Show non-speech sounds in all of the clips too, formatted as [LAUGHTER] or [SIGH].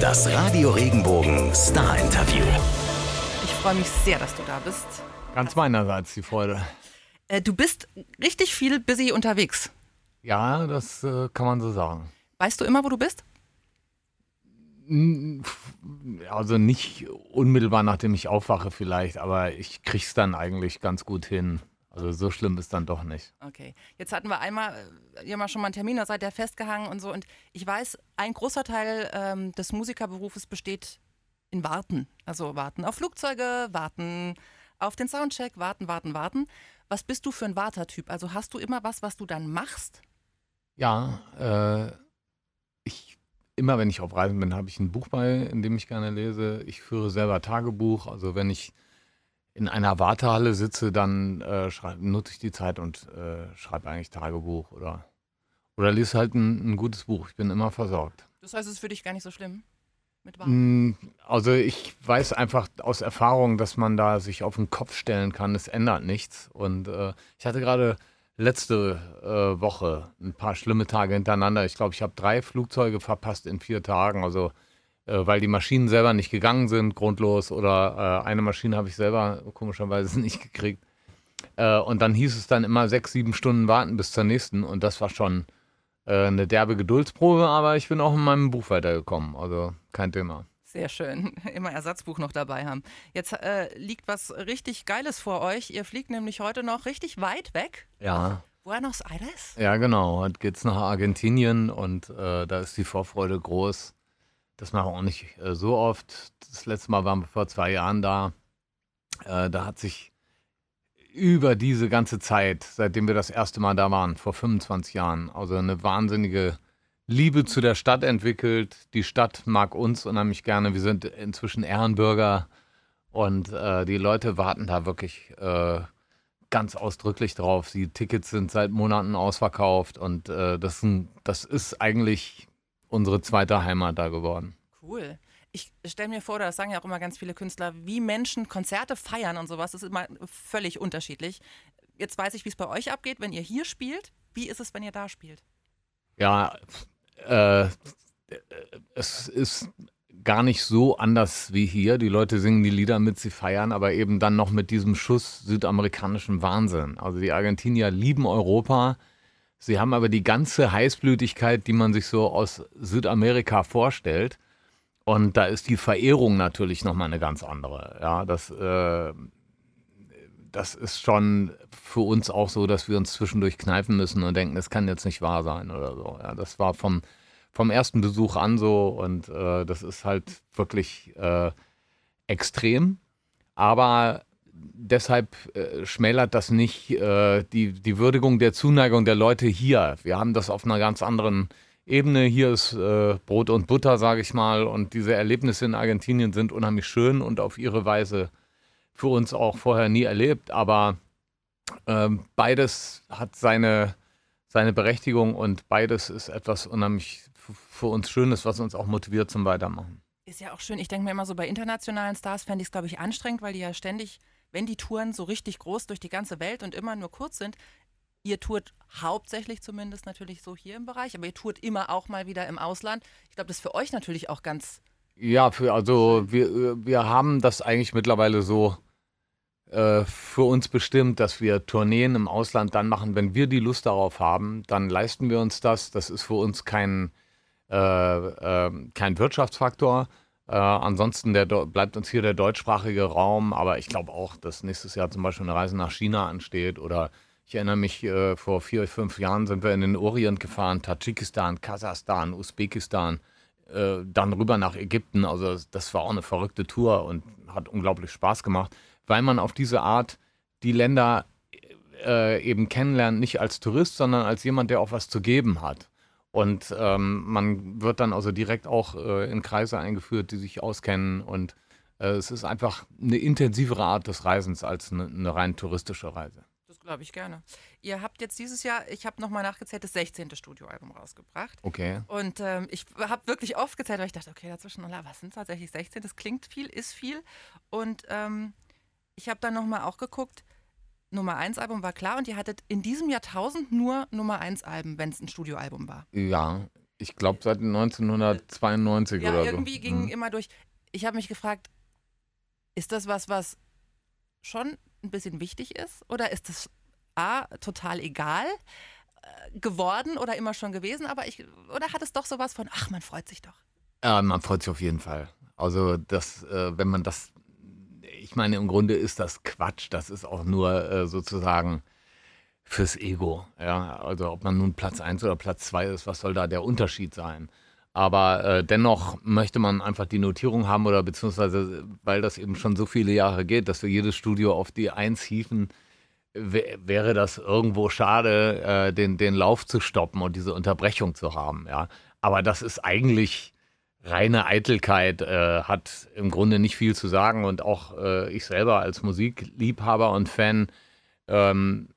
Das Radio Regenbogen Star Interview. Ich freue mich sehr, dass du da bist. Ganz meinerseits die Freude. Äh, du bist richtig viel busy unterwegs. Ja, das äh, kann man so sagen. Weißt du immer, wo du bist? Also nicht unmittelbar nachdem ich aufwache vielleicht, aber ich krieg's dann eigentlich ganz gut hin. Also so schlimm ist dann doch nicht. Okay. Jetzt hatten wir einmal, äh, ja mal schon mal einen Termin, da seid ihr festgehangen und so. Und ich weiß, ein großer Teil ähm, des Musikerberufes besteht in Warten. Also warten auf Flugzeuge, warten auf den Soundcheck, warten, warten, warten. Was bist du für ein Wartertyp? Also hast du immer was, was du dann machst? Ja, äh, ich immer wenn ich auf Reisen bin, habe ich ein Buch bei, in dem ich gerne lese. Ich führe selber Tagebuch. Also wenn ich in einer Wartehalle sitze, dann äh, nutze ich die Zeit und äh, schreibe eigentlich Tagebuch oder, oder lese halt ein, ein, gutes Buch. Ich bin immer versorgt. Das heißt, es ist für dich gar nicht so schlimm mit Warten? Mm, also ich weiß einfach aus Erfahrung, dass man da sich auf den Kopf stellen kann. Es ändert nichts. Und äh, ich hatte gerade letzte äh, Woche ein paar schlimme Tage hintereinander. Ich glaube, ich habe drei Flugzeuge verpasst in vier Tagen. Also weil die Maschinen selber nicht gegangen sind, grundlos, oder äh, eine Maschine habe ich selber komischerweise [LAUGHS] nicht gekriegt. Äh, und dann hieß es dann immer sechs, sieben Stunden warten bis zur nächsten und das war schon äh, eine derbe Geduldsprobe, aber ich bin auch in meinem Buch weitergekommen, also kein Thema. Sehr schön. [LAUGHS] Immer Ersatzbuch noch dabei haben. Jetzt äh, liegt was richtig Geiles vor euch. Ihr fliegt nämlich heute noch richtig weit weg. Ja. Buenos Aires? Ja, genau. Heute geht es nach Argentinien und äh, da ist die Vorfreude groß. Das machen wir auch nicht äh, so oft. Das letzte Mal waren wir vor zwei Jahren da. Äh, da hat sich über diese ganze Zeit, seitdem wir das erste Mal da waren, vor 25 Jahren, also eine wahnsinnige Liebe zu der Stadt entwickelt. Die Stadt mag uns unheimlich gerne. Wir sind inzwischen Ehrenbürger und äh, die Leute warten da wirklich äh, ganz ausdrücklich drauf. Die Tickets sind seit Monaten ausverkauft und äh, das, das ist eigentlich unsere zweite Heimat da geworden. Cool. Ich stelle mir vor, das sagen ja auch immer ganz viele Künstler, wie Menschen Konzerte feiern und sowas. Das ist immer völlig unterschiedlich. Jetzt weiß ich, wie es bei euch abgeht, wenn ihr hier spielt. Wie ist es, wenn ihr da spielt? Ja, äh, es ist gar nicht so anders wie hier. Die Leute singen die Lieder mit, sie feiern, aber eben dann noch mit diesem Schuss südamerikanischem Wahnsinn. Also die Argentinier lieben Europa Sie haben aber die ganze Heißblütigkeit, die man sich so aus Südamerika vorstellt. Und da ist die Verehrung natürlich nochmal eine ganz andere. Ja, das, äh, das ist schon für uns auch so, dass wir uns zwischendurch kneifen müssen und denken, das kann jetzt nicht wahr sein oder so. Ja, das war vom, vom ersten Besuch an so und äh, das ist halt wirklich äh, extrem. Aber deshalb äh, schmälert das nicht äh, die, die Würdigung der Zuneigung der Leute hier. Wir haben das auf einer ganz anderen Ebene. Hier ist äh, Brot und Butter, sage ich mal. Und diese Erlebnisse in Argentinien sind unheimlich schön und auf ihre Weise für uns auch vorher nie erlebt. Aber ähm, beides hat seine, seine Berechtigung und beides ist etwas unheimlich für uns Schönes, was uns auch motiviert zum Weitermachen. Ist ja auch schön. Ich denke mir immer so, bei internationalen Stars fände ich es, glaube ich, anstrengend, weil die ja ständig wenn die Touren so richtig groß durch die ganze Welt und immer nur kurz sind, ihr tourt hauptsächlich zumindest natürlich so hier im Bereich, aber ihr tourt immer auch mal wieder im Ausland. Ich glaube, das ist für euch natürlich auch ganz. Ja, für, also wir, wir haben das eigentlich mittlerweile so äh, für uns bestimmt, dass wir Tourneen im Ausland dann machen, wenn wir die Lust darauf haben, dann leisten wir uns das. Das ist für uns kein, äh, äh, kein Wirtschaftsfaktor äh, ansonsten der, bleibt uns hier der deutschsprachige Raum, aber ich glaube auch, dass nächstes Jahr zum Beispiel eine Reise nach China ansteht oder ich erinnere mich, äh, vor vier, fünf Jahren sind wir in den Orient gefahren, Tadschikistan, Kasachstan, Usbekistan, äh, dann rüber nach Ägypten. Also das war auch eine verrückte Tour und hat unglaublich Spaß gemacht, weil man auf diese Art die Länder äh, eben kennenlernt, nicht als Tourist, sondern als jemand, der auch was zu geben hat. Und ähm, man wird dann also direkt auch äh, in Kreise eingeführt, die sich auskennen. Und äh, es ist einfach eine intensivere Art des Reisens als eine, eine rein touristische Reise. Glaube ich gerne. Ihr habt jetzt dieses Jahr, ich habe nochmal nachgezählt, das 16. Studioalbum rausgebracht. Okay. Und ähm, ich habe wirklich oft gezählt, weil ich dachte, okay, dazwischen, was sind tatsächlich 16? Das klingt viel, ist viel. Und ähm, ich habe dann nochmal auch geguckt, Nummer 1 Album war klar und ihr hattet in diesem Jahrtausend nur Nummer 1 Alben, wenn es ein Studioalbum war. Ja, Ich glaube seit 1992 ja, oder so. irgendwie ging Mhm. immer durch. Ich habe mich gefragt, ist das was, was schon ein bisschen wichtig ist? Oder ist das A, total egal äh, geworden oder immer schon gewesen? Aber ich, oder hat es doch sowas von, ach, man freut sich doch. Ja, man freut sich auf jeden Fall. Also das, äh, wenn man das, ich meine, im Grunde ist das Quatsch. Das ist auch nur äh, sozusagen fürs Ego. Ja, also ob man nun Platz 1 oder Platz 2 ist, was soll da der Unterschied sein? Aber äh, dennoch möchte man einfach die Notierung haben oder beziehungsweise, weil das eben schon so viele Jahre geht, dass wir jedes Studio auf die Eins hieven, wär- wäre das irgendwo schade, äh, den, den Lauf zu stoppen und diese Unterbrechung zu haben. Ja. Aber das ist eigentlich reine Eitelkeit, äh, hat im Grunde nicht viel zu sagen und auch äh, ich selber als Musikliebhaber und Fan ähm,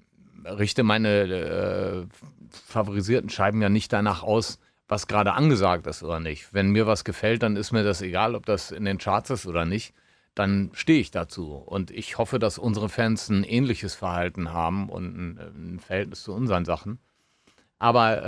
richte meine äh, favorisierten Scheiben ja nicht danach aus, was gerade angesagt ist oder nicht. Wenn mir was gefällt, dann ist mir das egal, ob das in den Charts ist oder nicht. Dann stehe ich dazu. Und ich hoffe, dass unsere Fans ein ähnliches Verhalten haben und ein, ein Verhältnis zu unseren Sachen. Aber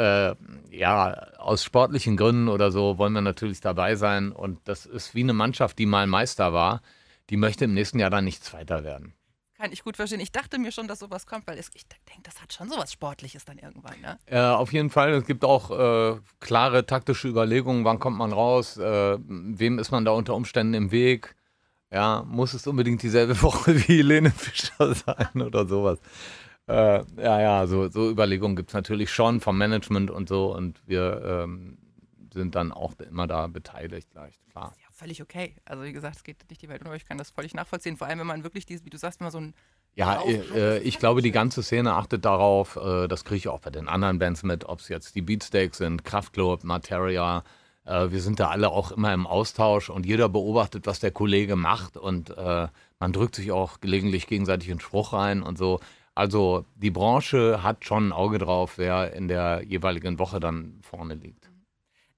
äh, ja, aus sportlichen Gründen oder so wollen wir natürlich dabei sein. Und das ist wie eine Mannschaft, die mal Meister war. Die möchte im nächsten Jahr dann nicht Zweiter werden. Kann ich gut verstehen. Ich dachte mir schon, dass sowas kommt, weil es, ich denke, das hat schon sowas Sportliches dann irgendwann. Ne? Äh, auf jeden Fall. Es gibt auch äh, klare taktische Überlegungen, wann kommt man raus, äh, wem ist man da unter Umständen im Weg. Ja, muss es unbedingt dieselbe [LAUGHS] Woche wie Helene Fischer sein oder sowas. Äh, ja, ja, so, so Überlegungen gibt es natürlich schon vom Management und so und wir ähm, sind dann auch immer da beteiligt, gleich, klar. Ja, völlig okay. Also wie gesagt, es geht nicht die Welt unter. Ich kann das völlig nachvollziehen. Vor allem, wenn man wirklich, dieses, wie du sagst, man so ein Ja, Auf- äh, ich glaube, die ganze Szene achtet darauf, äh, das kriege ich auch bei den anderen Bands mit, ob es jetzt die Beatsteaks sind, Kraftklub, Materia. Äh, wir sind da alle auch immer im Austausch und jeder beobachtet, was der Kollege macht und äh, man drückt sich auch gelegentlich gegenseitig einen Spruch rein und so. Also die Branche hat schon ein Auge drauf, wer in der jeweiligen Woche dann vorne liegt.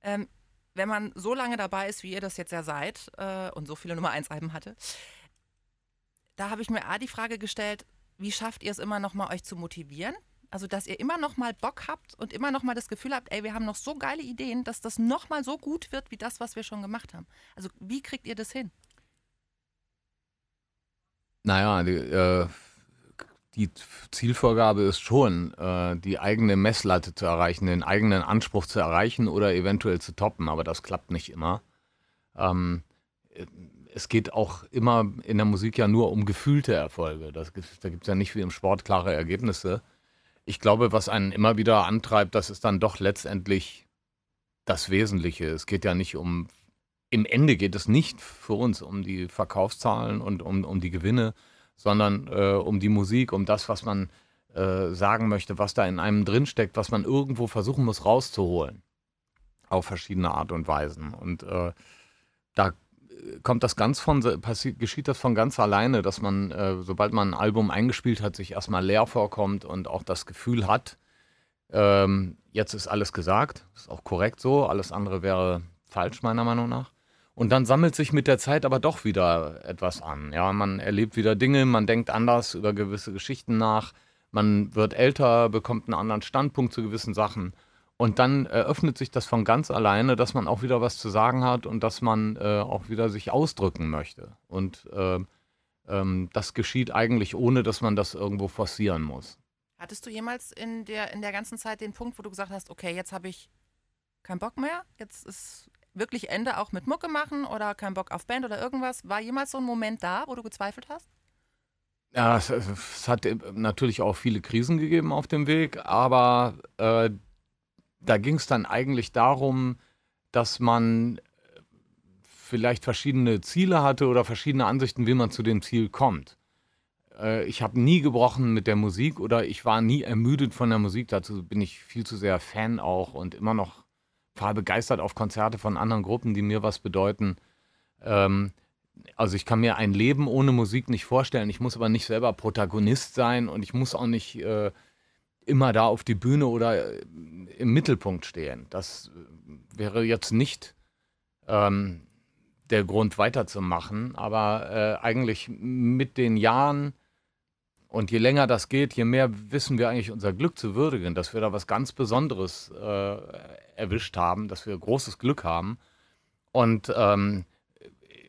Ähm, wenn man so lange dabei ist, wie ihr das jetzt ja seid äh, und so viele Nummer 1 Alben hatte, da habe ich mir A die Frage gestellt, wie schafft ihr es immer noch mal euch zu motivieren? Also, dass ihr immer noch mal Bock habt und immer noch mal das Gefühl habt, ey, wir haben noch so geile Ideen, dass das noch mal so gut wird wie das, was wir schon gemacht haben. Also, wie kriegt ihr das hin? Naja, die, äh, die Zielvorgabe ist schon, äh, die eigene Messlatte zu erreichen, den eigenen Anspruch zu erreichen oder eventuell zu toppen, aber das klappt nicht immer. Ähm, äh, es geht auch immer in der Musik ja nur um gefühlte Erfolge. Das, da gibt es ja nicht wie im Sport klare Ergebnisse. Ich glaube, was einen immer wieder antreibt, das ist dann doch letztendlich das Wesentliche. Es geht ja nicht um, im Ende geht es nicht für uns um die Verkaufszahlen und um, um die Gewinne, sondern äh, um die Musik, um das, was man äh, sagen möchte, was da in einem drinsteckt, was man irgendwo versuchen muss rauszuholen. Auf verschiedene Art und Weisen. Und äh, da kommt das ganz von, se- passi- geschieht das von ganz alleine, dass man, äh, sobald man ein Album eingespielt hat, sich erstmal leer vorkommt und auch das Gefühl hat, ähm, jetzt ist alles gesagt, ist auch korrekt so, alles andere wäre falsch meiner Meinung nach. Und dann sammelt sich mit der Zeit aber doch wieder etwas an. Ja, man erlebt wieder Dinge, man denkt anders über gewisse Geschichten nach, man wird älter, bekommt einen anderen Standpunkt zu gewissen Sachen. Und dann eröffnet sich das von ganz alleine, dass man auch wieder was zu sagen hat und dass man äh, auch wieder sich ausdrücken möchte. Und äh, ähm, das geschieht eigentlich ohne, dass man das irgendwo forcieren muss. Hattest du jemals in der, in der ganzen Zeit den Punkt, wo du gesagt hast, okay, jetzt habe ich keinen Bock mehr, jetzt ist wirklich Ende auch mit Mucke machen oder kein Bock auf Band oder irgendwas? War jemals so ein Moment da, wo du gezweifelt hast? Ja, es, es hat äh, natürlich auch viele Krisen gegeben auf dem Weg, aber äh, da ging es dann eigentlich darum, dass man äh, vielleicht verschiedene Ziele hatte oder verschiedene Ansichten, wie man zu dem Ziel kommt. Äh, ich habe nie gebrochen mit der Musik oder ich war nie ermüdet von der Musik. Dazu bin ich viel zu sehr Fan auch und immer noch begeistert auf Konzerte von anderen Gruppen, die mir was bedeuten. Ähm, also ich kann mir ein Leben ohne Musik nicht vorstellen. Ich muss aber nicht selber Protagonist sein und ich muss auch nicht äh, immer da auf die Bühne oder äh, im Mittelpunkt stehen. Das äh, wäre jetzt nicht ähm, der Grund weiterzumachen, aber äh, eigentlich mit den Jahren Und je länger das geht, je mehr wissen wir eigentlich unser Glück zu würdigen, dass wir da was ganz Besonderes äh, erwischt haben, dass wir großes Glück haben. Und ähm,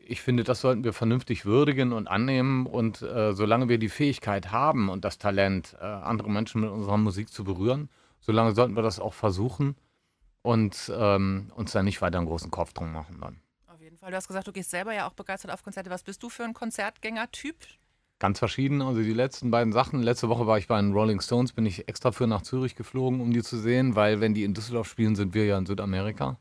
ich finde, das sollten wir vernünftig würdigen und annehmen. Und äh, solange wir die Fähigkeit haben und das Talent, äh, andere Menschen mit unserer Musik zu berühren, solange sollten wir das auch versuchen und ähm, uns da nicht weiter einen großen Kopf drum machen dann. Auf jeden Fall. Du hast gesagt, du gehst selber ja auch begeistert auf Konzerte. Was bist du für ein Konzertgänger-Typ? Ganz verschieden. Also die letzten beiden Sachen. Letzte Woche war ich bei den Rolling Stones, bin ich extra für nach Zürich geflogen, um die zu sehen, weil wenn die in Düsseldorf spielen, sind wir ja in Südamerika.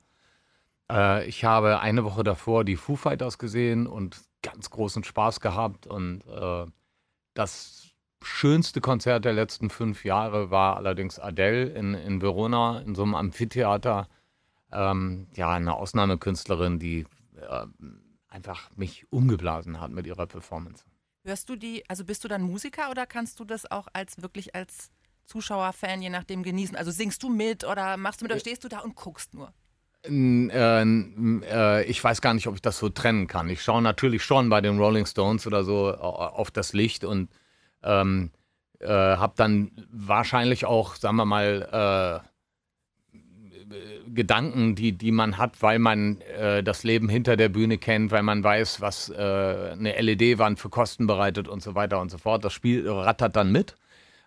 Äh, ich habe eine Woche davor die Foo Fighters gesehen und ganz großen Spaß gehabt. Und äh, das schönste Konzert der letzten fünf Jahre war allerdings Adele in, in Verona, in so einem Amphitheater. Ähm, ja, eine Ausnahmekünstlerin, die äh, einfach mich umgeblasen hat mit ihrer Performance. Hörst du die, also bist du dann Musiker oder kannst du das auch als wirklich als Zuschauer, Fan, je nachdem genießen? Also singst du mit oder machst du mit oder stehst du da und guckst nur? Äh, äh, ich weiß gar nicht, ob ich das so trennen kann. Ich schaue natürlich schon bei den Rolling Stones oder so auf das Licht und ähm, äh, habe dann wahrscheinlich auch, sagen wir mal, äh, Gedanken, die, die man hat, weil man äh, das Leben hinter der Bühne kennt, weil man weiß, was äh, eine LED-Wand für Kosten bereitet und so weiter und so fort. Das Spiel rattert dann mit.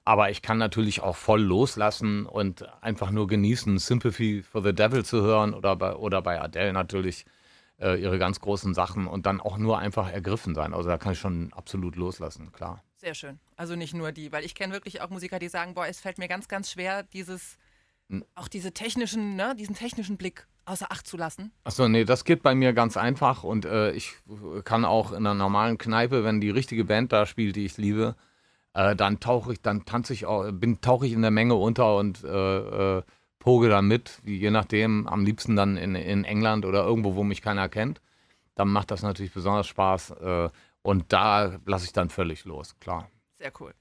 Aber ich kann natürlich auch voll loslassen und einfach nur genießen, Sympathy for the Devil zu hören oder bei, oder bei Adele natürlich äh, ihre ganz großen Sachen und dann auch nur einfach ergriffen sein. Also da kann ich schon absolut loslassen, klar. Sehr schön. Also nicht nur die, weil ich kenne wirklich auch Musiker, die sagen, boah, es fällt mir ganz, ganz schwer, dieses, hm. auch diese technischen, ne, diesen technischen Blick außer Acht zu lassen. Achso, nee, das geht bei mir ganz einfach und äh, ich kann auch in einer normalen Kneipe, wenn die richtige Band da spielt, die ich liebe, äh, dann tauche ich, dann tanze ich auch, bin, tauche ich in der Menge unter und äh, äh, poge da mit, je nachdem, am liebsten dann in, in England oder irgendwo, wo mich keiner kennt. Dann macht das natürlich besonders Spaß äh, und da lasse ich dann völlig los, klar. Sehr cool.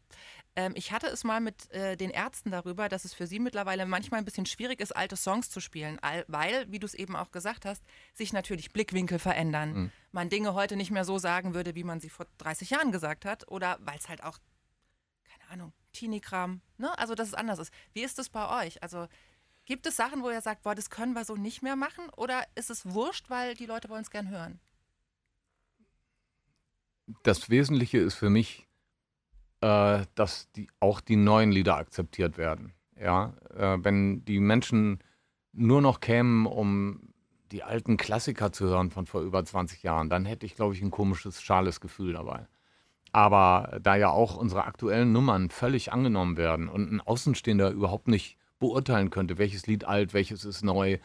Ähm, ich hatte es mal mit äh, den Ärzten darüber, dass es für sie mittlerweile manchmal ein bisschen schwierig ist, alte Songs zu spielen, weil, wie du es eben auch gesagt hast, sich natürlich Blickwinkel verändern. Mhm. Man Dinge heute nicht mehr so sagen würde, wie man sie vor 30 Jahren gesagt hat oder weil es halt auch Ahnung, Teenie-Kram, ne? Also, dass es anders ist. Wie ist es bei euch? Also, gibt es Sachen, wo ihr sagt, boah, das können wir so nicht mehr machen? Oder ist es wurscht, weil die Leute wollen es gern hören? Das Wesentliche ist für mich, äh, dass die, auch die neuen Lieder akzeptiert werden. Ja, äh, wenn die Menschen nur noch kämen, um die alten Klassiker zu hören von vor über 20 Jahren, dann hätte ich, glaube ich, ein komisches, schales Gefühl dabei. Aber da ja auch unsere aktuellen Nummern völlig angenommen werden und ein Außenstehender überhaupt nicht beurteilen könnte, welches Lied alt, welches ist neu,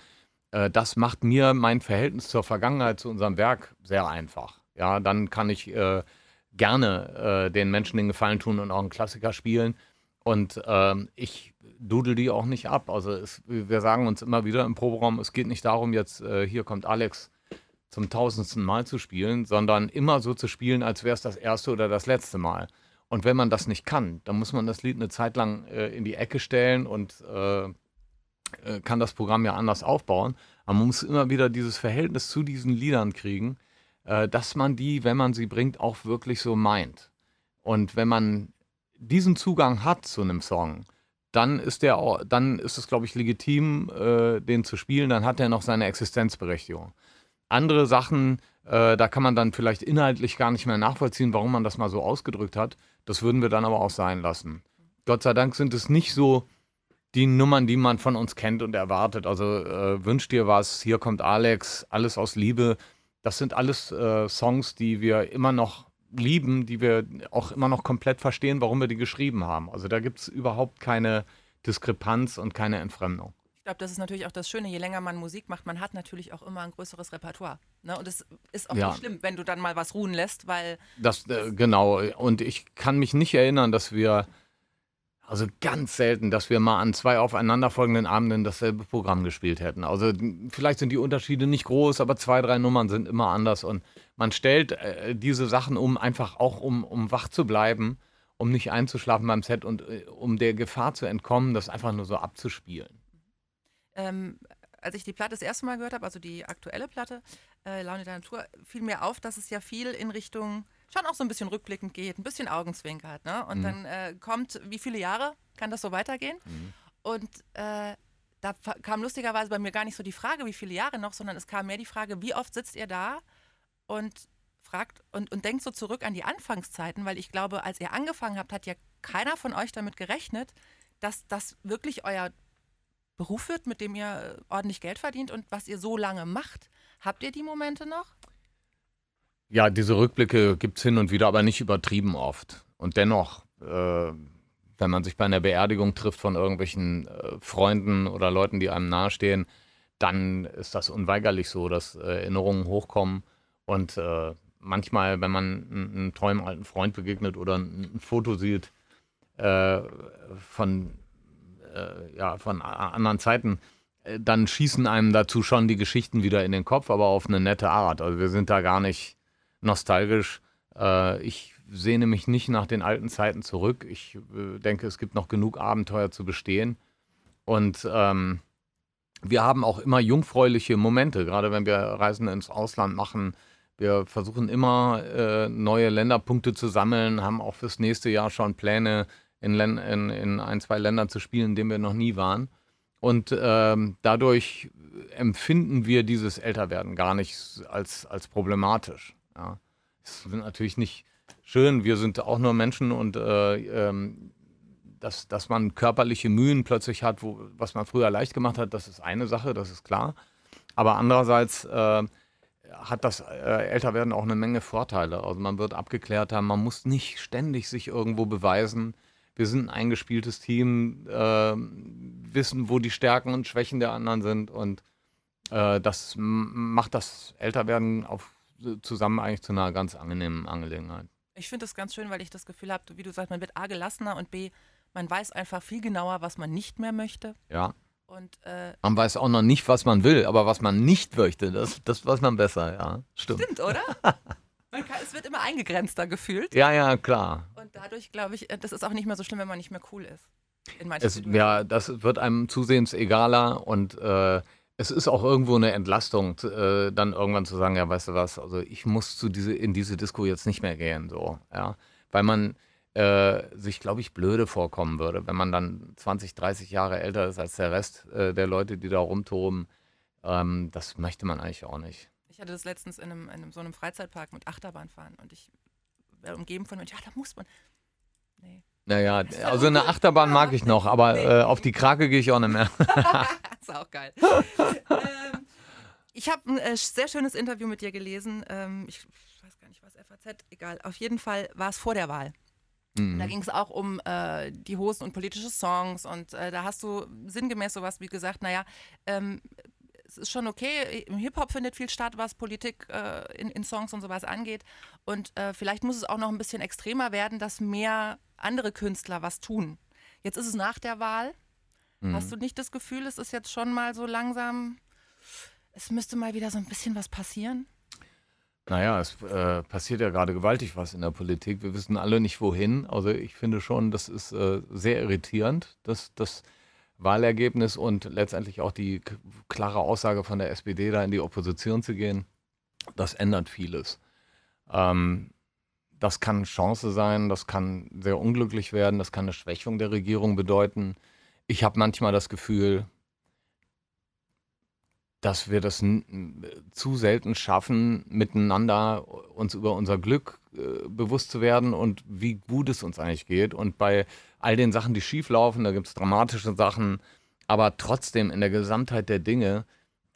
äh, das macht mir mein Verhältnis zur Vergangenheit, zu unserem Werk sehr einfach. Ja, dann kann ich äh, gerne äh, den Menschen den Gefallen tun und auch einen Klassiker spielen. Und ähm, ich dudel die auch nicht ab. Also es, wir sagen uns immer wieder im Proberaum, es geht nicht darum, jetzt äh, hier kommt Alex zum tausendsten Mal zu spielen, sondern immer so zu spielen, als wäre es das erste oder das letzte Mal. Und wenn man das nicht kann, dann muss man das Lied eine Zeit lang äh, in die Ecke stellen und äh, äh, kann das Programm ja anders aufbauen. Aber man muss immer wieder dieses Verhältnis zu diesen Liedern kriegen, äh, dass man die, wenn man sie bringt, auch wirklich so meint. Und wenn man diesen Zugang hat zu einem Song, dann ist der, dann ist es, glaube ich, legitim, äh, den zu spielen. Dann hat er noch seine Existenzberechtigung. Andere Sachen, äh, da kann man dann vielleicht inhaltlich gar nicht mehr nachvollziehen, warum man das mal so ausgedrückt hat. Das würden wir dann aber auch sein lassen. Gott sei Dank sind es nicht so die Nummern, die man von uns kennt und erwartet. Also äh, wünsch dir was, hier kommt Alex, alles aus Liebe. Das sind alles äh, Songs, die wir immer noch lieben, die wir auch immer noch komplett verstehen, warum wir die geschrieben haben. Also da gibt es überhaupt keine Diskrepanz und keine Entfremdung. Ich glaube, das ist natürlich auch das Schöne, je länger man Musik macht, man hat natürlich auch immer ein größeres Repertoire. Ne? Und es ist auch ja. nicht schlimm, wenn du dann mal was ruhen lässt, weil. Das, äh, genau. Und ich kann mich nicht erinnern, dass wir, also ganz selten, dass wir mal an zwei aufeinanderfolgenden Abenden dasselbe Programm gespielt hätten. Also vielleicht sind die Unterschiede nicht groß, aber zwei, drei Nummern sind immer anders. Und man stellt äh, diese Sachen um, einfach auch um, um wach zu bleiben, um nicht einzuschlafen beim Set und äh, um der Gefahr zu entkommen, das einfach nur so abzuspielen ähm, als ich die Platte das erste Mal gehört habe, also die aktuelle Platte, äh, Laune der Natur, fiel mir auf, dass es ja viel in Richtung schon auch so ein bisschen rückblickend geht, ein bisschen Augenzwinkert. Ne? Und Mhm. dann äh, kommt, wie viele Jahre kann das so weitergehen? Mhm. Und äh, da kam lustigerweise bei mir gar nicht so die Frage, wie viele Jahre noch, sondern es kam mehr die Frage, wie oft sitzt ihr da und fragt und, und denkt so zurück an die Anfangszeiten, weil ich glaube, als ihr angefangen habt, hat ja keiner von euch damit gerechnet, dass das wirklich euer Beruf wird, mit dem ihr äh, ordentlich Geld verdient und was ihr so lange macht. Habt ihr die Momente noch? Ja, diese Rückblicke gibt es hin und wieder, aber nicht übertrieben oft. Und dennoch, äh, wenn man sich bei einer Beerdigung trifft von irgendwelchen äh, Freunden oder Leuten, die einem nahestehen, dann ist das unweigerlich so, dass äh, Erinnerungen hochkommen. Und äh, manchmal, wenn man einen tollen alten Freund begegnet oder ein, ein Foto sieht äh, von, äh, ja, von anderen Zeiten, äh, dann schießen einem dazu schon die Geschichten wieder in den Kopf, aber auf eine nette Art. Also wir sind da gar nicht nostalgisch. Äh, ich sehne mich nicht nach den alten Zeiten zurück. Ich äh, denke, es gibt noch genug Abenteuer zu bestehen. Und ähm, wir haben auch immer jungfräuliche Momente, gerade wenn wir Reisen ins Ausland machen. Wir versuchen immer äh, neue Länderpunkte zu sammeln, haben auch fürs nächste Jahr schon Pläne, in, Län in, in ein, zwei Ländern zu spielen, in denen wir noch nie waren. Und ähm, dadurch empfinden wir dieses Älterwerden gar nicht als, als problematisch. Ja. Es sind natürlich nicht schön, wir sind auch nur Menschen und äh, ähm, dass, dass man körperliche Mühen plötzlich hat, wo, was man früher leicht gemacht hat, das ist eine Sache, das ist klar. Aber andererseits äh, hat das äh, Älterwerden auch eine Menge Vorteile. Also man wird abgeklärter, man muss nicht ständig sich irgendwo beweisen. Wir sind ein eingespieltes Team, äh, wissen, wo die Stärken und Schwächen der anderen sind und äh, das macht das Älterwerden auf, zusammen eigentlich zu einer ganz angenehmen Angelegenheit. Ich finde das ganz schön, weil ich das Gefühl habe, wie du sagst, man wird A gelassener und B, man weiß einfach viel genauer, was man nicht mehr möchte. Ja. Und äh, Man weiß auch noch nicht, was man will, aber was man nicht möchte, das, das weiß man besser, ja. Stimmt. stimmt, oder? [LAUGHS] kann, es wird immer eingegrenzter gefühlt. Ja, ja, klar. Dadurch glaube ich, äh, das ist auch nicht mehr so schlimm, wenn man nicht mehr cool ist. In manchen Es, Situationen. ja, das wird einem zusehends egaler und äh, es ist auch irgendwo eine Entlastung, äh, dann irgendwann zu sagen, ja, weißt du was, also ich muss zu diese, in diese Disco jetzt nicht mehr gehen, so, ja. Weil man äh, sich, glaube ich, blöde vorkommen würde, wenn man dann 20, 30 Jahre älter ist als der Rest äh, der Leute, die da rumtoben. Ähm, das möchte man eigentlich auch nicht. Ich hatte das letztens in, einem, in einem, so einem Freizeitpark mit Achterbahnfahren und ich wäre umgeben von Menschen, ja, da muss man. Naja, also eine. Achterbahn mag ich noch, aber äh, auf die Krake gehe ich auch nicht mehr. Das [LAUGHS] ist auch geil. ähm, ich habe ein äh, sehr schönes Interview mit dir gelesen. Ähm, ich weiß gar nicht, was FAZ, egal. Auf jeden Fall war es vor der Wahl. Mhm. Da ging es auch um äh, die Hosen und politische Songs und äh, da hast du sinngemäß sowas wie gesagt, naja, ähm, es ist schon okay, im Hip-Hop findet viel statt, was Politik äh, in, in Songs und sowas angeht und äh, vielleicht muss es auch noch ein bisschen extremer werden, dass mehr andere Künstler was tun. Jetzt ist es nach der Wahl. Mhm. Hast du nicht das Gefühl, es ist jetzt schon mal so langsam, es müsste mal wieder so ein bisschen was passieren? Naja, es äh, passiert ja gerade gewaltig was in der Politik. Wir wissen alle nicht wohin. Also ich finde schon, das ist äh, sehr irritierend, dass das Wahlergebnis und letztendlich auch die klare Aussage von der SPD, da in die Opposition zu gehen, das ändert vieles. Ähm, das kann Chance sein, das kann sehr unglücklich werden, das kann eine Schwächung der Regierung bedeuten. Ich habe manchmal das Gefühl, dass wir das n- zu selten schaffen, miteinander uns über unser Glück äh, bewusst zu werden und wie gut es uns eigentlich geht. Und bei all den Sachen, die schief laufen, da gibt es dramatische Sachen, aber trotzdem in der Gesamtheit der Dinge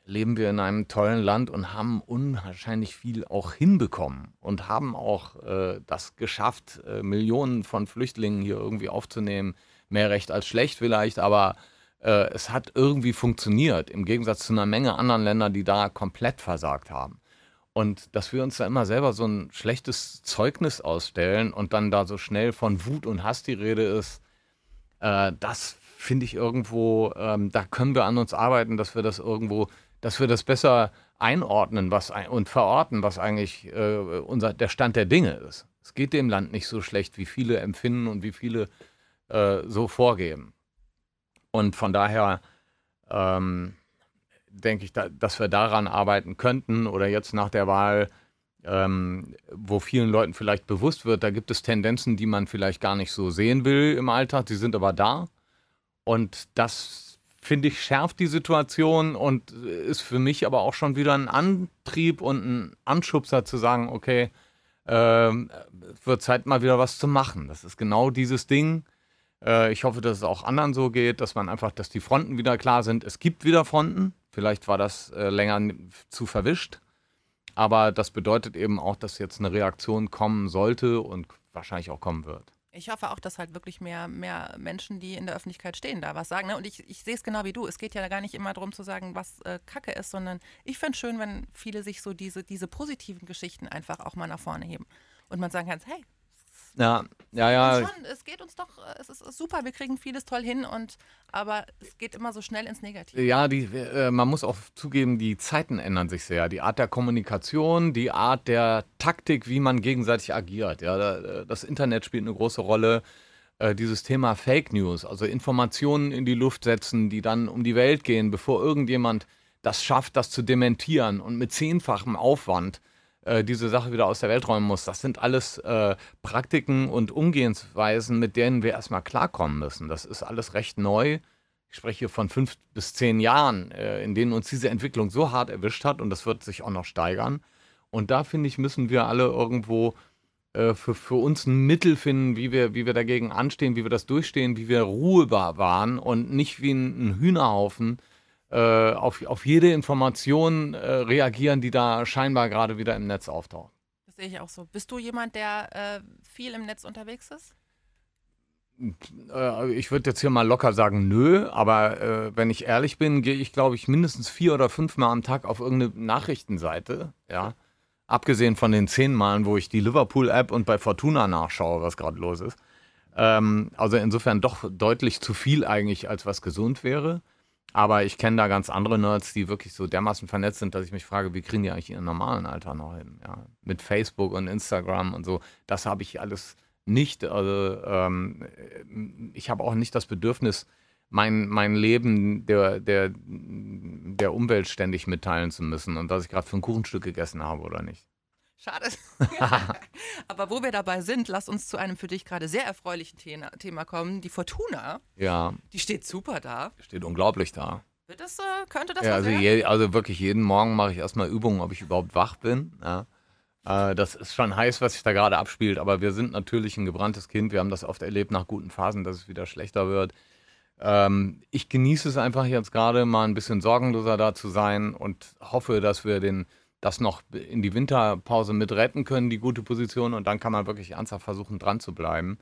leben wir in einem tollen Land und haben unwahrscheinlich viel auch hinbekommen und haben auch äh, das geschafft, äh, Millionen von Flüchtlingen hier irgendwie aufzunehmen. Mehr recht als schlecht vielleicht, aber äh, es hat irgendwie funktioniert, im Gegensatz zu einer Menge anderen Länder, die da komplett versagt haben. Und dass wir uns da immer selber so ein schlechtes Zeugnis ausstellen und dann da so schnell von Wut und Hass die Rede ist, äh, das finde ich irgendwo, ähm, da können wir an uns arbeiten, dass wir das irgendwo, dass wir das besser einordnen was und verorten, was eigentlich äh, unser, der Stand der Dinge ist. Es geht dem Land nicht so schlecht, wie viele empfinden und wie viele äh, so vorgeben. Und von daher ähm, denke ich, da, dass wir daran arbeiten könnten oder jetzt nach der Wahl ähm, wo vielen Leuten vielleicht bewusst wird, da gibt es Tendenzen, die man vielleicht gar nicht so sehen will im Alltag, die sind aber da. Und das, finde ich, schärft die Situation und ist für mich aber auch schon wieder ein Antrieb und ein Anschubser zu sagen, okay, ähm, wird Zeit mal wieder was zu machen. Das ist genau dieses Ding. Äh, ich hoffe, dass es auch anderen so geht, dass man einfach, dass die Fronten wieder klar sind. Es gibt wieder Fronten. Vielleicht war das äh, länger zu verwischt. Aber das bedeutet eben auch, dass jetzt eine Reaktion kommen sollte und wahrscheinlich auch kommen wird. Ich hoffe auch, dass halt wirklich mehr, mehr Menschen, die in der Öffentlichkeit stehen, da was sagen. Ne? Und ich, ich sehe es genau wie du. Es geht ja gar nicht immer darum zu sagen, was äh, Kacke ist, sondern ich fände es schön, wenn viele sich so diese, diese positiven Geschichten einfach auch mal nach vorne heben. Und man sagen kann, hey, ja, ja, ja. Schon, es geht uns doch, äh, es ist super, wir kriegen vieles toll hin und aber es geht immer so schnell ins Negative. Ja, die, äh, man muss auch zugeben, die Zeiten ändern sich sehr. Die Art der Kommunikation, die Art der Taktik, wie man gegenseitig agiert. Ja, äh, das Internet spielt eine große Rolle. Äh, dieses Thema Fake News, also Informationen in die Luft setzen, die dann um die Welt gehen, bevor irgendjemand das schafft, das zu dementieren und mit zehnfachem Aufwand äh, diese Sache wieder aus der Welt räumen muss. Das sind alles äh, Praktiken und Umgehensweisen, mit denen wir erstmal klarkommen müssen. Das ist alles recht neu. Ich spreche von fünf bis zehn Jahren, äh, in denen uns diese Entwicklung so hart erwischt hat und das wird sich auch noch steigern. Und da finde ich, müssen wir alle irgendwo äh, für, für uns ein Mittel finden, wie wir, wie wir dagegen anstehen, wie wir das durchstehen, wie wir Ruhe bewahren und nicht wie ein, ein Hühnerhaufen äh, auf, auf jede Information äh, reagieren, die da scheinbar gerade wieder im Netz auftaucht. Das sehe ich auch so. Bist du jemand, der äh, viel im Netz unterwegs ist? Äh, ich würde jetzt hier mal locker sagen, nö, aber äh, wenn ich ehrlich bin, gehe ich, glaube ich, mindestens vier oder fünf Mal am Tag auf irgendeine Nachrichtenseite, ja. Abgesehen von den zehn Malen, wo ich die Liverpool-App und bei Fortuna nachschaue, was gerade los ist. Ähm, also insofern doch deutlich zu viel eigentlich, als was gesund wäre. Aber ich kenne da ganz andere Nerds, die wirklich so dermaßen vernetzt sind, dass ich mich frage, wie kriegen die eigentlich ihren normalen Alter noch hin? Ja, mit Facebook und Instagram und so. Das habe ich alles nicht. Also ähm, ich habe auch nicht das Bedürfnis, mein, mein Leben der, der, der Umwelt ständig mitteilen zu müssen und dass ich gerade für ein Kuchenstück gegessen habe oder nicht. Schade. [LAUGHS] [LAUGHS] Aber wo wir dabei sind, lass uns zu einem für dich gerade sehr erfreulichen Thema kommen. Die Fortuna. Ja. Die steht super da. Steht unglaublich da. Wird das, äh, könnte das ja, also, je, also wirklich jeden Morgen mache ich erstmal Übungen, ob ich überhaupt wach bin. Ja. Äh, das ist schon heiß, was sich da gerade abspielt, aber wir sind natürlich ein gebranntes Kind. Wir haben das oft erlebt nach guten Phasen, dass es wieder schlechter wird. Ähm, ich genieße es einfach jetzt gerade mal ein bisschen sorgenloser da zu sein und hoffe, dass wir den das noch in die Winterpause mit retten können, die gute Position. Und dann kann man wirklich ernsthaft versuchen, dran zu bleiben.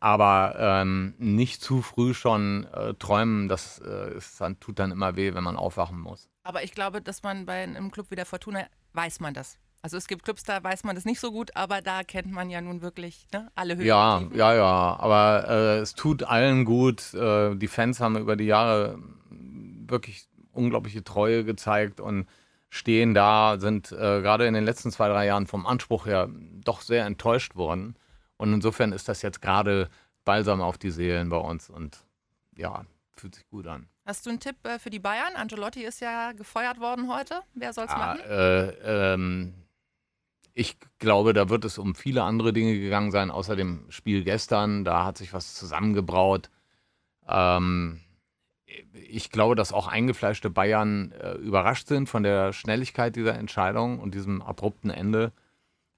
Aber ähm, nicht zu früh schon äh, träumen, das äh, ist, dann, tut dann immer weh, wenn man aufwachen muss. Aber ich glaube, dass man bei einem Club wie der Fortuna weiß man das. Also es gibt Clubs, da weiß man das nicht so gut, aber da kennt man ja nun wirklich ne, alle Höhen. Ja, ja, ja. Aber äh, es tut allen gut. Äh, die Fans haben über die Jahre wirklich unglaubliche Treue gezeigt und stehen da, sind äh, gerade in den letzten zwei, drei Jahren vom Anspruch her doch sehr enttäuscht worden. Und insofern ist das jetzt gerade balsam auf die Seelen bei uns und ja, fühlt sich gut an. Hast du einen Tipp äh, für die Bayern? Angelotti ist ja gefeuert worden heute. Wer soll es ah, machen? Äh, ähm, ich glaube, da wird es um viele andere Dinge gegangen sein, außer dem Spiel gestern. Da hat sich was zusammengebraut. Ähm, ich glaube, dass auch eingefleischte Bayern äh, überrascht sind von der Schnelligkeit dieser Entscheidung und diesem abrupten Ende.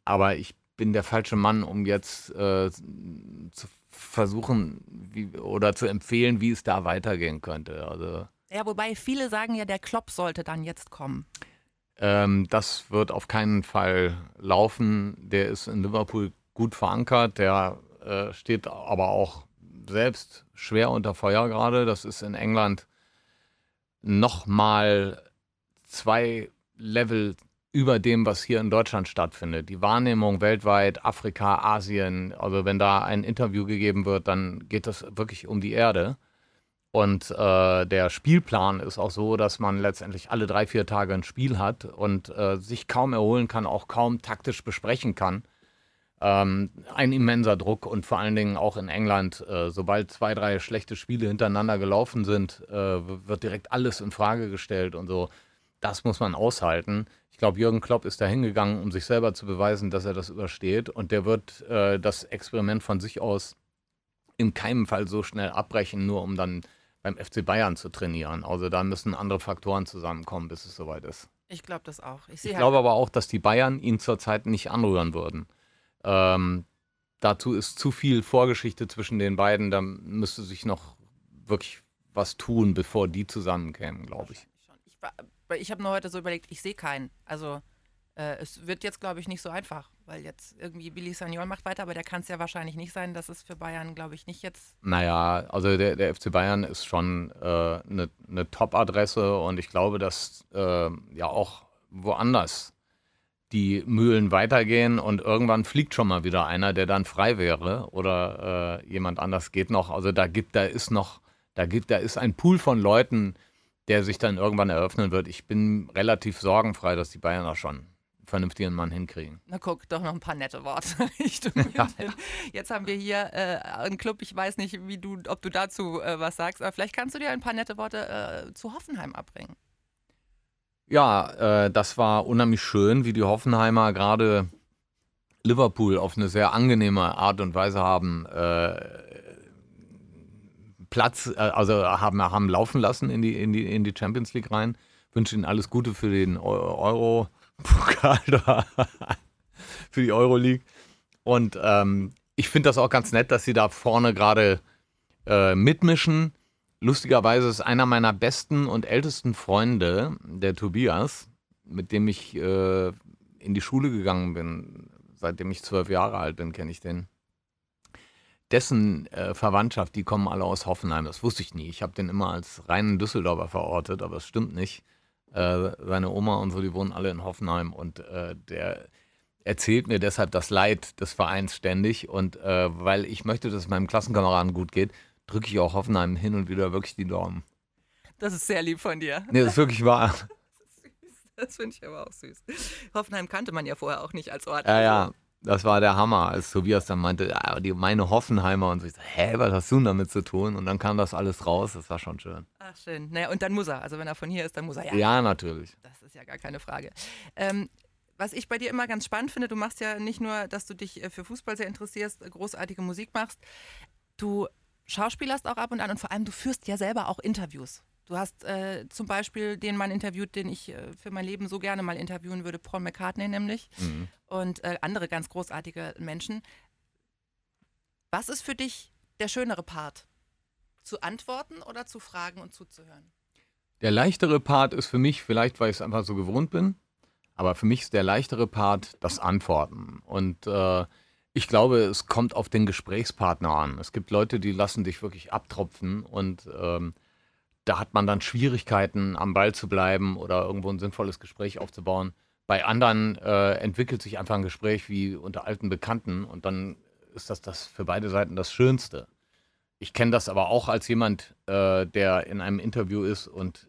Aber ich bin der falsche Mann, um jetzt äh, zu versuchen wie, oder zu empfehlen, wie es da weitergehen könnte. Also, ja, wobei viele sagen ja, der Klopp sollte dann jetzt kommen. Ähm, das wird auf keinen Fall laufen. Der ist in Liverpool gut verankert. Der äh, steht aber auch selbst schwer unter Feuer gerade. Das ist in England nochmal zwei Level über dem, was hier in Deutschland stattfindet. Die Wahrnehmung weltweit, Afrika, Asien, also wenn da ein Interview gegeben wird, dann geht das wirklich um die Erde. Und äh, der Spielplan ist auch so, dass man letztendlich alle drei, vier Tage ein Spiel hat und äh, sich kaum erholen kann, auch kaum taktisch besprechen kann. Ähm, ein immenser Druck und vor allen Dingen auch in England, äh, sobald zwei, drei schlechte Spiele hintereinander gelaufen sind, äh, wird direkt alles in Frage gestellt und so. das muss man aushalten. Ich glaube, Jürgen Klopp ist da hingegangen, um sich selber zu beweisen, dass er das übersteht. Und der wird äh, das Experiment von sich aus in keinem Fall so schnell abbrechen, nur um dann beim FC Bayern zu trainieren. Also da müssen andere Faktoren zusammenkommen, bis es soweit ist. Ich glaube das auch. Ich, Ich halt glaube aber auch, dass die Bayern ihn zurzeit nicht anrühren würden. Ähm, dazu ist zu viel Vorgeschichte zwischen den beiden. Da müsste sich noch wirklich was tun, bevor die zusammenkämen, glaube ich. Ich, war- ich habe nur heute so überlegt, ich sehe keinen. Also äh, es wird jetzt, glaube ich, nicht so einfach, weil jetzt irgendwie Billy Sagnol macht weiter, aber der kann es ja wahrscheinlich nicht sein. Das ist für Bayern, glaube ich, nicht jetzt. Naja, also der, der FC Bayern ist schon eine äh, ne- ne Top-Adresse und ich glaube, dass äh, ja auch woanders die Mühlen weitergehen und irgendwann fliegt schon mal wieder einer, der dann frei wäre oder äh, jemand anders geht noch. Also da gibt, da ist noch, da gibt, da ist ein Pool von Leuten, der sich dann irgendwann eröffnen wird. Ich bin relativ sorgenfrei, dass die Bayern da schon einen vernünftigen Mann hinkriegen. Na guck, doch noch ein paar nette Worte. [LAUGHS] München. [LAUGHS] Jetzt haben wir hier äh, einen Club, ich weiß nicht, wie du, ob du dazu äh, was sagst, aber vielleicht kannst du dir ein paar nette Worte äh, zu Hoffenheim abbringen. Ja, äh, das war unheimlich schön, wie die Hoffenheimer gerade Liverpool auf eine sehr angenehme Art und Weise haben äh, Platz, äh, also haben, haben laufen lassen in die, in, die, in die Champions League rein. Wünsche ihnen alles Gute für den Eu- Euro-Pokal, [LAUGHS] da, für die Euroleague. Und ähm, ich finde das auch ganz nett, dass sie da vorne gerade äh, mitmischen. Lustigerweise ist einer meiner besten und ältesten Freunde, der Tobias, mit dem ich äh, in die Schule gegangen bin. Seitdem ich zwölf Jahre alt bin, kenne ich den. Dessen äh, Verwandtschaft, die kommen alle aus Hoffenheim. Das wusste ich nie. Ich habe den immer als reinen Düsseldorfer verortet, aber es stimmt nicht. Äh, seine Oma und so, die wohnen alle in Hoffenheim und äh, der erzählt mir deshalb das Leid des Vereins ständig. Und äh, weil ich möchte, dass es meinem Klassenkameraden gut geht, drücke ich auch Hoffenheim hin und wieder wirklich die Daumen. Das ist sehr lieb von dir. Nee, das ist wirklich wahr. [LAUGHS] Das finde ich aber auch süß. Hoffenheim kannte man ja vorher auch nicht als Ort. Ja, Also, ja, das war der Hammer, als Tobias dann meinte, ja, die, meine Hoffenheimer und so. Ich so, hä, was hast du denn damit zu tun? Und dann kam das alles raus, das war schon schön. Ach, schön. Naja, und dann muss er. Also wenn er von hier ist, dann muss er. Ja, Ja, natürlich. das ist ja gar keine Frage. Ähm, was ich bei dir immer ganz spannend finde, du machst ja nicht nur, dass du dich äh, für Fußball sehr interessierst, großartige Musik machst, du schauspielerst auch ab und an und vor allem du führst ja selber auch Interviews. Du hast äh, zum Beispiel den Mann interviewt, den ich äh, für mein Leben so gerne mal interviewen würde, Paul McCartney nämlich Mhm. und äh, andere ganz großartige Menschen. Was ist für dich der schönere Part? Zu antworten oder zu fragen und zuzuhören? Der leichtere Part ist für mich, vielleicht weil ich es einfach so gewohnt bin, aber für mich ist der leichtere Part das Antworten. Und äh, ich glaube, es kommt auf den Gesprächspartner an. Es gibt Leute, die lassen dich wirklich abtropfen und ähm, da hat man dann Schwierigkeiten, am Ball zu bleiben oder irgendwo ein sinnvolles Gespräch aufzubauen. Bei anderen äh, entwickelt sich einfach ein Gespräch wie unter alten Bekannten und dann ist das, das für beide Seiten das Schönste. Ich kenne das aber auch als jemand, äh, der in einem Interview ist und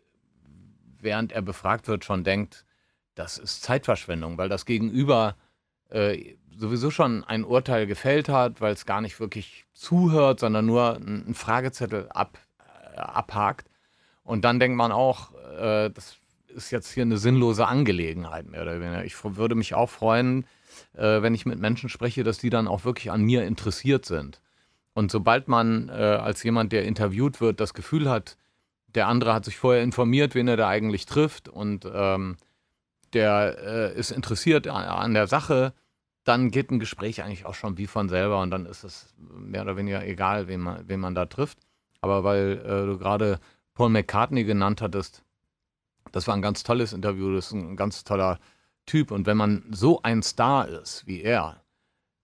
während er befragt wird schon denkt, das ist Zeitverschwendung, weil das Gegenüber äh, sowieso schon ein Urteil gefällt hat, weil es gar nicht wirklich zuhört, sondern nur einen Fragezettel ab, äh, abhakt. Und dann denkt man auch, äh, das ist jetzt hier eine sinnlose Angelegenheit mehr oder weniger. Ich würde mich auch freuen, äh, wenn ich mit Menschen spreche, dass die dann auch wirklich an mir interessiert sind. Und sobald man äh, als jemand, der interviewt wird, das Gefühl hat, der andere hat sich vorher informiert, wen er da eigentlich trifft und ähm, der äh, ist interessiert an, an der Sache, dann geht ein Gespräch eigentlich auch schon wie von selber und dann ist es mehr oder weniger egal, wen man, wen man da trifft. Aber weil äh, du gerade Paul McCartney genannt hattest, das war ein ganz tolles Interview, das ist ein ganz toller Typ. Und wenn man so ein Star ist wie er,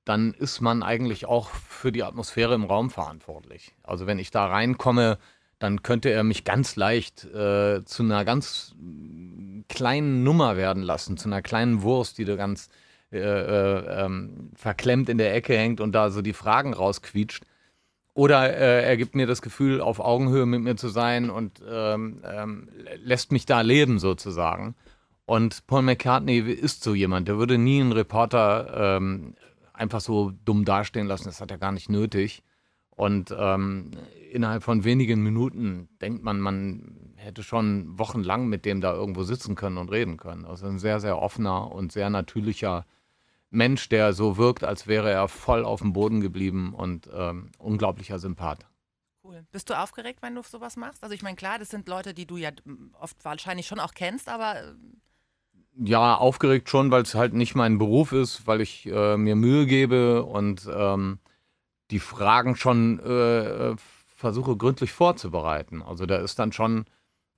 dann ist man eigentlich auch für die Atmosphäre im Raum verantwortlich. Also wenn ich da reinkomme, dann könnte er mich ganz leicht äh, zu einer ganz kleinen Nummer werden lassen, zu einer kleinen Wurst, die da ganz äh, äh, ähm, verklemmt in der Ecke hängt und da so die Fragen rausquietscht. Oder äh, er gibt mir das Gefühl, auf Augenhöhe mit mir zu sein und ähm, ähm, lässt mich da leben sozusagen. Und Paul McCartney ist so jemand, der würde nie einen Reporter ähm, einfach so dumm dastehen lassen, das hat er gar nicht nötig. Und ähm, innerhalb von wenigen Minuten denkt man, man hätte schon wochenlang mit dem da irgendwo sitzen können und reden können. Also ein sehr, sehr offener und sehr natürlicher Mensch, der so wirkt, als wäre er voll auf dem Boden geblieben und ähm, unglaublicher Sympath. Cool. Bist du aufgeregt, wenn du sowas machst? Also ich meine, klar, das sind Leute, die du ja oft wahrscheinlich schon auch kennst, aber... Äh, ja, aufgeregt schon, weil es halt nicht mein Beruf ist, weil ich äh, mir Mühe gebe und ähm, die Fragen schon äh, äh, versuche gründlich vorzubereiten. Also da ist dann schon,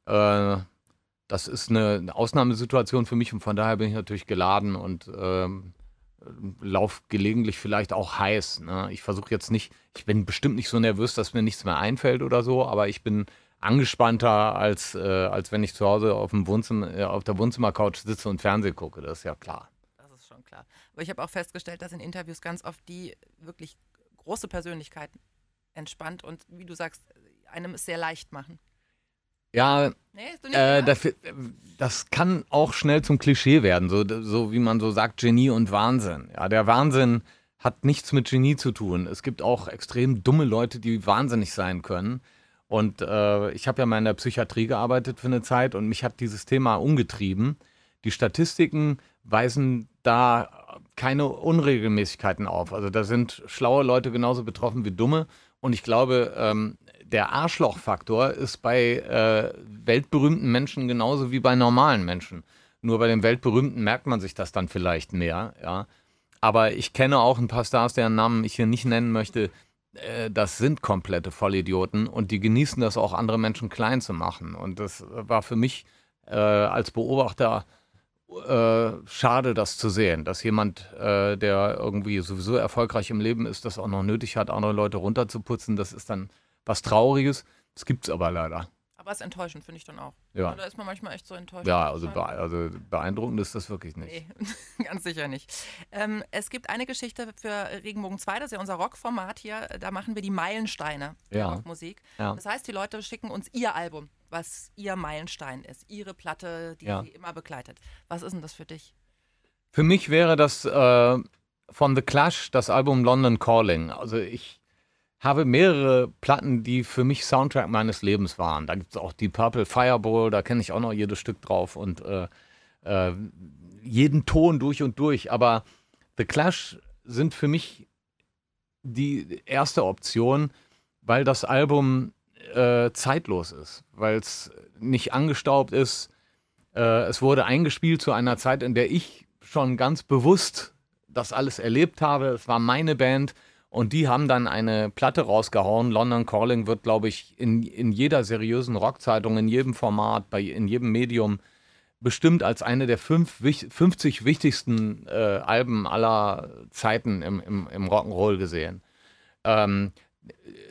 äh, das ist eine Ausnahmesituation für mich und von daher bin ich natürlich geladen und ähm, lauf gelegentlich vielleicht auch heiß. Ne? Ich versuche jetzt nicht, ich bin bestimmt nicht so nervös, dass mir nichts mehr einfällt oder so, aber ich bin angespannter, als, äh, als wenn ich zu Hause auf, dem Wohnzimmer, äh, auf der Wohnzimmercouch sitze und Fernsehen gucke. Das ist ja klar. Das ist schon klar. Aber ich habe auch festgestellt, dass in Interviews ganz oft die wirklich große Persönlichkeiten entspannt und wie du sagst, einem es sehr leicht machen. Ja, nee, äh, das, das, kann auch schnell zum Klischee werden, so, so wie man so sagt, Genie und Wahnsinn. Ja, der Wahnsinn hat nichts mit Genie zu tun. Es gibt auch extrem dumme Leute, die wahnsinnig sein können. Und äh, ich habe ja mal in der Psychiatrie gearbeitet für eine Zeit und mich hat dieses Thema umgetrieben. Die Statistiken weisen da keine Unregelmäßigkeiten auf. Also da sind schlaue Leute genauso betroffen wie dumme. Und ich glaube, ähm, der Arschlochfaktor ist bei äh, weltberühmten Menschen genauso wie bei normalen Menschen. Nur bei den weltberühmten merkt man sich das dann vielleicht mehr, ja. Aber ich kenne auch ein paar Stars, deren Namen ich hier nicht nennen möchte. Äh, das sind komplette Vollidioten und die genießen das auch, andere Menschen klein zu machen. Und das war für mich äh, als Beobachter äh, schade, das zu sehen, dass jemand, äh, der irgendwie sowieso erfolgreich im Leben ist, das auch noch nötig hat, andere Leute runterzuputzen. Das ist dann was Trauriges. Das gibt es aber leider. Aber es ist enttäuschend, finde ich dann auch. Ja. Da ist man manchmal echt so enttäuscht. Ja, also, be also beeindruckend ist das wirklich nicht. Nee, [LAUGHS] ganz sicher nicht. Ähm, es gibt eine Geschichte für Regenbogen 2, das ist ja unser Rockformat hier. Da machen wir die Meilensteine ja. der Rockmusik. Ja. Das heißt, die Leute schicken uns ihr Album, was ihr Meilenstein ist, ihre Platte, die ja. sie immer begleitet. Was ist denn das für dich? Für mich wäre das äh, von The Clash das Album London Calling. Also ich habe mehrere Platten, die für mich Soundtrack meines Lebens waren. Da gibt es auch die Purple Fireball, da kenne ich auch noch jedes Stück drauf und äh, äh, jeden Ton durch und durch. Aber The Clash sind für mich die erste Option, weil das Album äh, zeitlos ist, weil es nicht angestaubt ist. Äh, es wurde eingespielt zu einer Zeit, in der ich schon ganz bewusst das alles erlebt habe. Es war meine Band und die haben dann eine Platte rausgehauen. London Calling wird, glaube ich, in, in jeder seriösen Rockzeitung, in jedem Format, bei, in jedem Medium bestimmt als eine der fünf, 50 wichtigsten äh, Alben aller Zeiten im, im, im Rock'n'Roll gesehen. Ähm,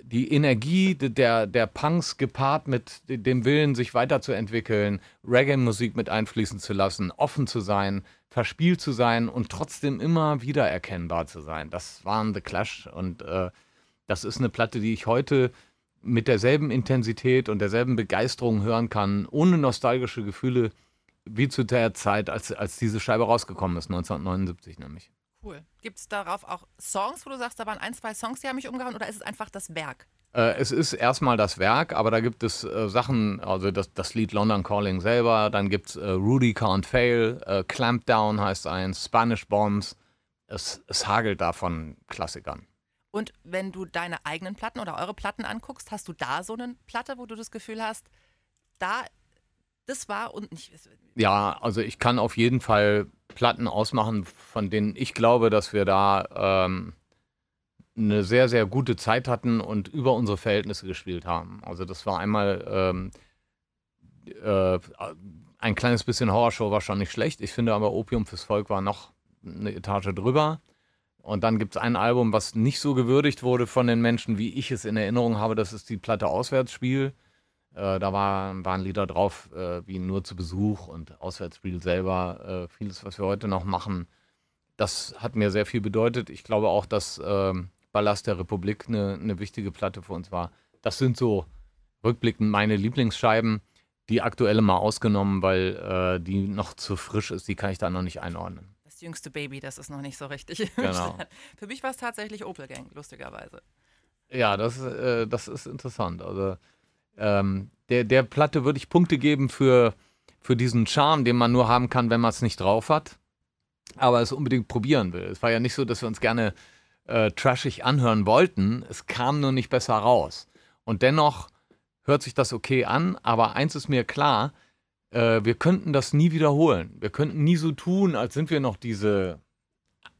die Energie der, der Punks gepaart mit dem Willen, sich weiterzuentwickeln, Reggae-Musik mit einfließen zu lassen, offen zu sein, verspielt zu sein und trotzdem immer wieder erkennbar zu sein. Das waren The Clash und äh, das ist eine Platte, die ich heute mit derselben Intensität und derselben Begeisterung hören kann, ohne nostalgische Gefühle, wie zu der Zeit, als, als diese Scheibe rausgekommen ist, 1979 nämlich. Cool. Gibt es darauf auch Songs, wo du sagst, da waren ein, zwei Songs, die haben mich umgehauen, oder ist es einfach das Werk? Äh, es ist erstmal das Werk, aber da gibt es äh, Sachen, also das, das, Lied London Calling selber, dann gibt es äh, Rudy Can't Fail, äh, Clampdown heißt eins, Spanish Bombs. Es, es hagelt davon Klassikern. Und wenn du deine eigenen Platten oder eure Platten anguckst, hast du da so eine Platte, wo du das Gefühl hast, da, das war und nicht. Ja, also ich kann auf jeden Fall Platten ausmachen, von denen ich glaube, dass wir da ähm, eine sehr, sehr gute Zeit hatten und über unsere Verhältnisse gespielt haben. Also das war einmal ähm, äh, ein kleines bisschen Horrorshow war schon nicht schlecht. Ich finde aber Opium fürs Volk war noch eine Etage drüber. Und dann gibt es ein Album, was nicht so gewürdigt wurde von den Menschen, wie ich es in Erinnerung habe. Das ist die Platte Auswärtsspiel. Äh, da war, waren Lieder drauf äh, wie Nur zu Besuch und Auswärtsspiel selber. Äh, vieles, was wir heute noch machen. Das hat mir sehr viel bedeutet. Ich glaube auch, dass ähm, Ballast der Republik eine, eine wichtige Platte für uns war. Das sind so rückblickend meine Lieblingsscheiben. Die aktuelle mal ausgenommen, weil äh, die noch zu frisch ist, die kann ich da noch nicht einordnen. Das jüngste Baby, das ist noch nicht so richtig. Genau. Für mich war es tatsächlich Opel Gang, lustigerweise. Ja, das, äh, das ist interessant. Also ähm, der, der Platte würde ich Punkte geben für, für diesen Charme, den man nur haben kann, wenn man es nicht drauf hat, aber es unbedingt probieren will. Es war ja nicht so, dass wir uns gerne äh, trashig anhören wollten, es kam nur nicht besser raus. Und dennoch hört sich das okay an, aber eins ist mir klar, äh, wir könnten das nie wiederholen. Wir könnten nie so tun, als sind wir noch diese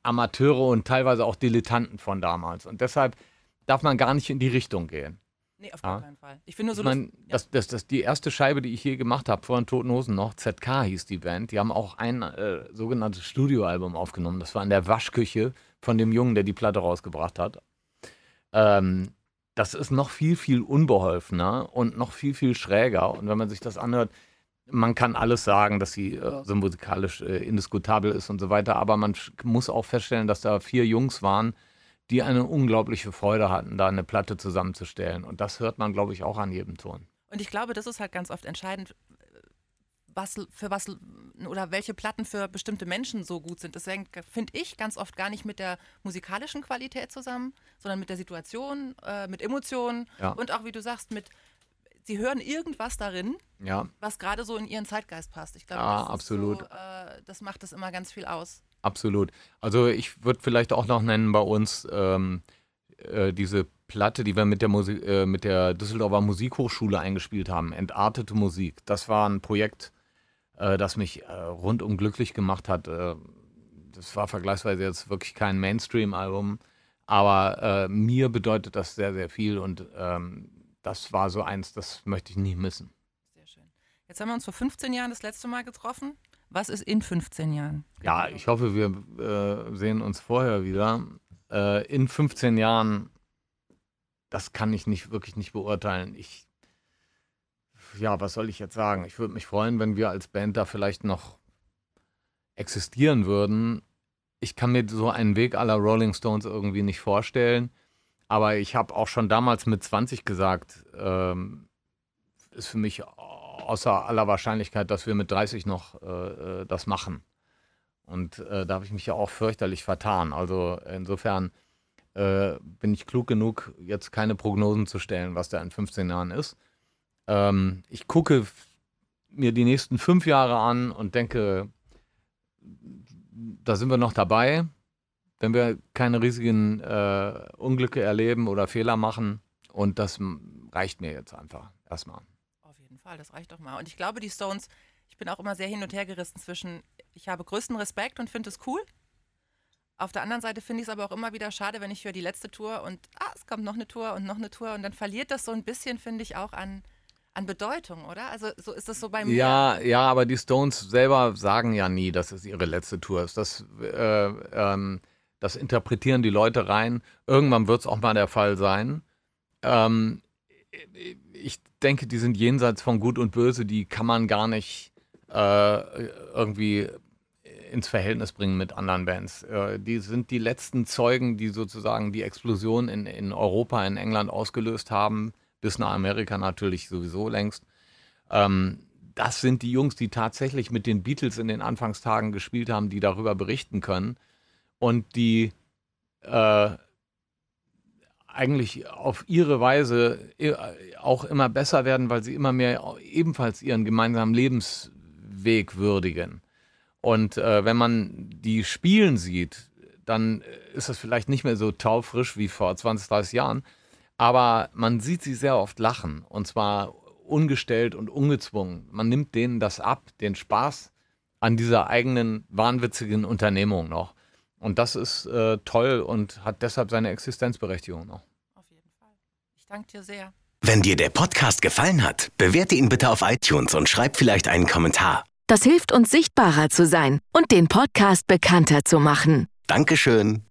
Amateure und teilweise auch Dilettanten von damals. Und deshalb darf man gar nicht in die Richtung gehen. Nee, auf gar Ja. keinen Fall. Ich finde nur so Ich meine, ja. das, das, das die erste Scheibe, die ich je gemacht habe, vor den Toten Hosen noch, ZK hieß die Band, die haben auch ein äh, sogenanntes Studioalbum aufgenommen. Das war in der Waschküche von dem Jungen, der die Platte rausgebracht hat. Ähm, das ist noch viel, viel unbeholfener und noch viel, viel schräger. Und wenn man sich das anhört, man kann alles sagen, dass sie äh, so musikalisch äh, indiskutabel ist und so weiter, aber man muss auch feststellen, dass da vier Jungs waren, die eine unglaubliche Freude hatten, da eine Platte zusammenzustellen. Und das hört man, glaube ich, auch an jedem Ton. Und ich glaube, das ist halt ganz oft entscheidend, was für was oder welche Platten für bestimmte Menschen so gut sind. Das hängt, finde ich, ganz oft gar nicht mit der musikalischen Qualität zusammen, sondern mit der Situation, äh, mit Emotionen Ja. und auch, wie du sagst, mit, sie hören irgendwas darin, Ja, was gerade so in ihren Zeitgeist passt. Ich glaube, Ja, das, ist absolut. So, äh, das macht es immer ganz viel aus. Absolut. Also ich würde vielleicht auch noch nennen bei uns ähm, äh, diese Platte, die wir mit der, Musik, äh, mit der Düsseldorfer Musikhochschule eingespielt haben, Entartete Musik. Das war ein Projekt, äh, das mich äh, rundum glücklich gemacht hat. Äh, das war vergleichsweise jetzt wirklich kein Mainstream-Album, aber äh, mir bedeutet das sehr, sehr viel und ähm, das war so eins, das möchte ich nie missen. Sehr schön. Jetzt haben wir uns vor 15 Jahren das letzte Mal getroffen. Was ist in 15 Jahren? Ja, ich hoffe, wir äh, sehen uns vorher wieder. Äh, in 15 Jahren, das kann ich nicht wirklich nicht beurteilen. Ich, ja, was soll ich jetzt sagen? Ich würde mich freuen, wenn wir als Band da vielleicht noch existieren würden. Ich kann mir so einen Weg aller Rolling Stones irgendwie nicht vorstellen. Aber ich habe auch schon damals mit 20 gesagt, ähm, ist für mich außer aller Wahrscheinlichkeit, dass wir mit 30 noch äh, äh, das machen. Und äh, da habe ich mich ja auch fürchterlich vertan. Also insofern äh, bin ich klug genug, jetzt keine Prognosen zu stellen, was da in 15 Jahren ist. Ähm, ich gucke mir die nächsten fünf Jahre an und denke, da sind wir noch dabei. Wenn wir keine riesigen äh, Unglücke erleben oder Fehler machen. Und das reicht mir jetzt einfach erstmal. Fall, das reicht doch mal. Und ich glaube, die Stones, ich bin auch immer sehr hin und her gerissen zwischen, ich habe größten Respekt und finde es cool. Auf der anderen Seite finde ich es aber auch immer wieder schade, wenn ich höre die letzte Tour und ah, es kommt noch eine Tour und noch eine Tour und dann verliert das so ein bisschen, finde ich, auch an, an Bedeutung, oder? Also so ist das so bei mir. Ja, ja, aber die Stones selber sagen ja nie, dass es ihre letzte Tour ist. Das, äh, ähm, das interpretieren die Leute rein. Irgendwann wird es auch mal der Fall sein. Ähm, ich denke, die sind jenseits von Gut und Böse. Die kann man gar nicht äh, irgendwie ins Verhältnis bringen mit anderen Bands. Äh, die sind die letzten Zeugen, die sozusagen die Explosion in, in Europa, in England ausgelöst haben, bis nach Amerika natürlich sowieso längst. Ähm, das sind die Jungs, die tatsächlich mit den Beatles in den Anfangstagen gespielt haben, die darüber berichten können und die äh, eigentlich auf ihre Weise äh, auch immer besser werden, weil sie immer mehr ebenfalls ihren gemeinsamen Lebensweg würdigen. Und äh, wenn man die spielen sieht, dann ist es vielleicht nicht mehr so taufrisch wie vor 20, 30 Jahren, aber man sieht sie sehr oft lachen und zwar ungestellt und ungezwungen. Man nimmt denen das ab, den Spaß an dieser eigenen wahnwitzigen Unternehmung noch. Und das ist äh, toll und hat deshalb seine Existenzberechtigung noch. Auf jeden Fall. Ich danke dir sehr. Wenn dir der Podcast gefallen hat, bewerte ihn bitte auf iTunes und schreib vielleicht einen Kommentar. Das hilft uns sichtbarer zu sein und den Podcast bekannter zu machen. Dankeschön.